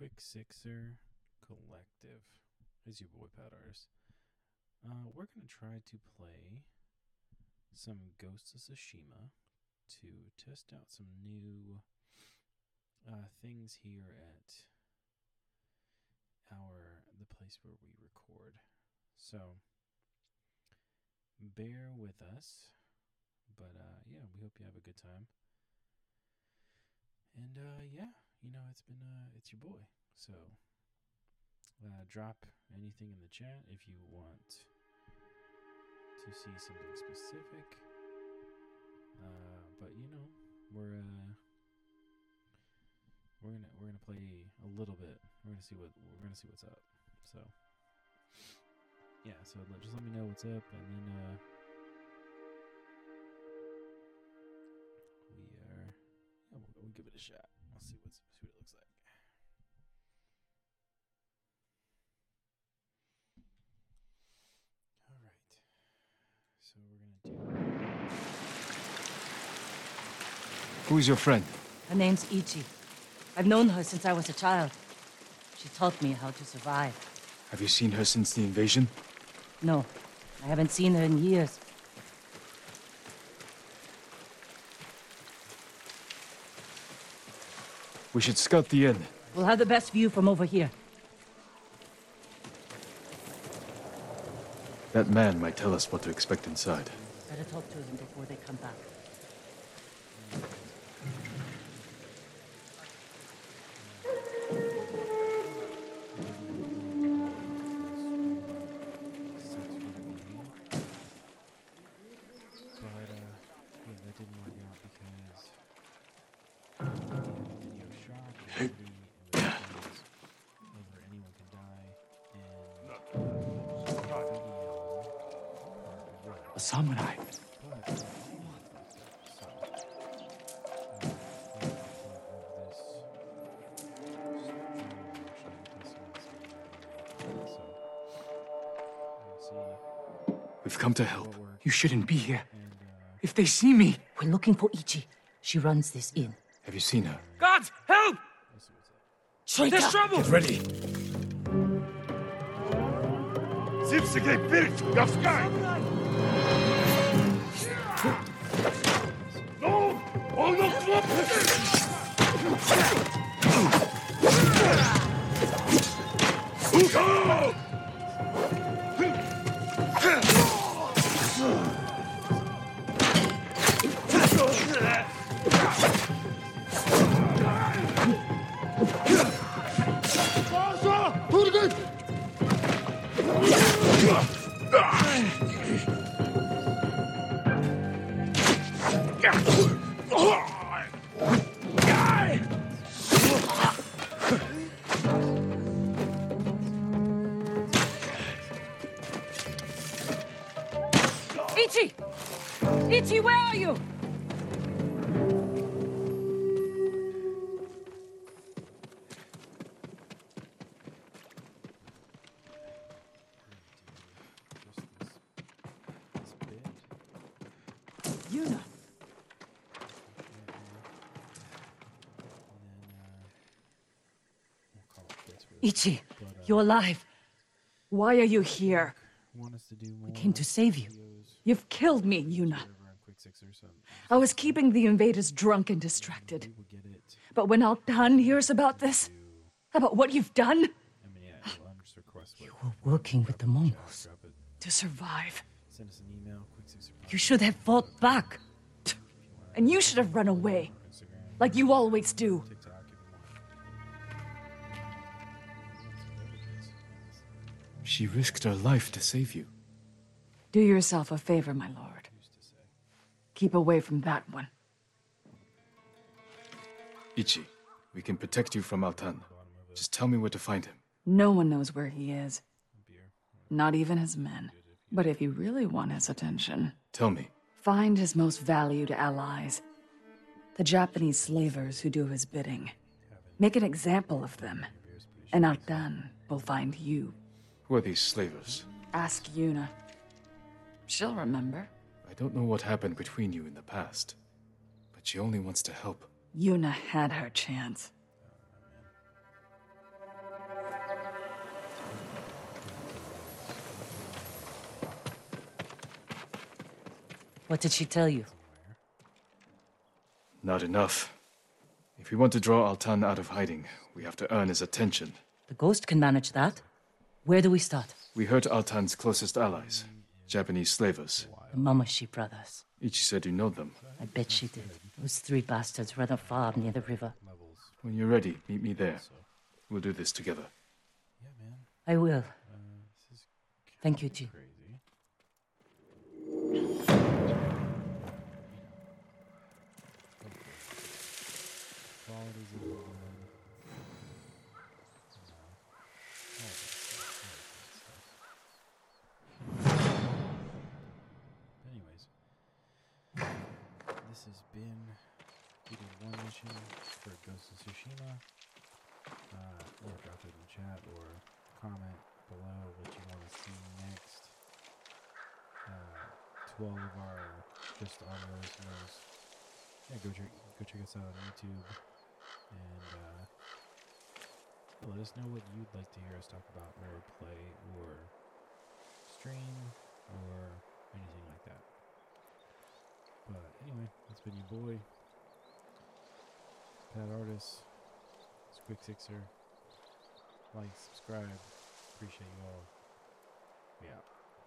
Quick Sixer Collective is your boy Pat Artus. Uh, we're gonna try to play some Ghost of Tsushima to test out some new uh, things here at our the place where we record. So bear with us, but uh, yeah, we hope you have a good time. You know it's been uh, it's your boy. So uh, drop anything in the chat if you want to see something specific. Uh, but you know we're uh, we're gonna we're gonna play a little bit. We're gonna see what we're gonna see what's up. So yeah, so let, just let me know what's up, and then uh, we are yeah, we'll, we'll give it a shot. I'll see what's see what it looks like. All right, so we're gonna do. Who is your friend? Her name's Ichi. I've known her since I was a child. She taught me how to survive. Have you seen her since the invasion? No, I haven't seen her in years. We should scout the inn. We'll have the best view from over here. That man might tell us what to expect inside. Better talk to them before they come back. See We've come to help. You shouldn't be here. If they see me. We're looking for Ichi. She runs this inn. Have you seen her? Gods, help! we'll see what's up. Traitor! There's trouble! Get ready. Zipsige Bild, Gafgai! No! Ichi, where are you? Just this, this bit. Yuna. And then, we'll call it quits really Ichi, But, uh, you're alive. Why are you here? want us to do more We came to save you. videos You've killed me, Yuna. Over on Quick I was keeping the invaders drunk and distracted. we get it. But when Altan hears about this, about what you've done, I mean, yeah, we'll, just request what we're working with the Mongols to survive. Send us an email, You should have fought back. And you should have run away, like you always do. TikTok if you want. She risked her life to save you. Do yourself a favor, my lord. Keep away from that one. Ichi, we can protect you from Altan. Just tell me where to find him. No one knows where he is. Not even his men. But if you really want his attention, Tell me. find his most valued allies. The Japanese slavers who do his bidding. Make an example of them. And Altan will find you. Who are these slavers? Ask Yuna. She'll remember. I don't know what happened between you in the past, but she only wants to help. Yuna had her chance. What did she tell you? Not enough. If we want to draw Altan out of hiding, we have to earn his attention. The ghost can manage that. Where do we start? We hurt Altan's closest allies, Japanese slavers. The Mamushi brothers. Ichi said you know them. I bet she did. Those three bastards run a farm near the river. When you're ready, meet me there. We'll do this together. yeah, man. I will. Uh, Thank you, G. crazy. This has been did one mission for Ghost of Tsushima. Uh, yeah, drop it in the chat or comment below what you want to see next. Uh, to all of our just audio listeners, yeah, go check go check us out on YouTube and uh, let us know what you'd like to hear us talk about or play or stream or anything like that. That's been your boy, Pat Artus. It's Quick Sixer. Like, subscribe. Appreciate you all. Out.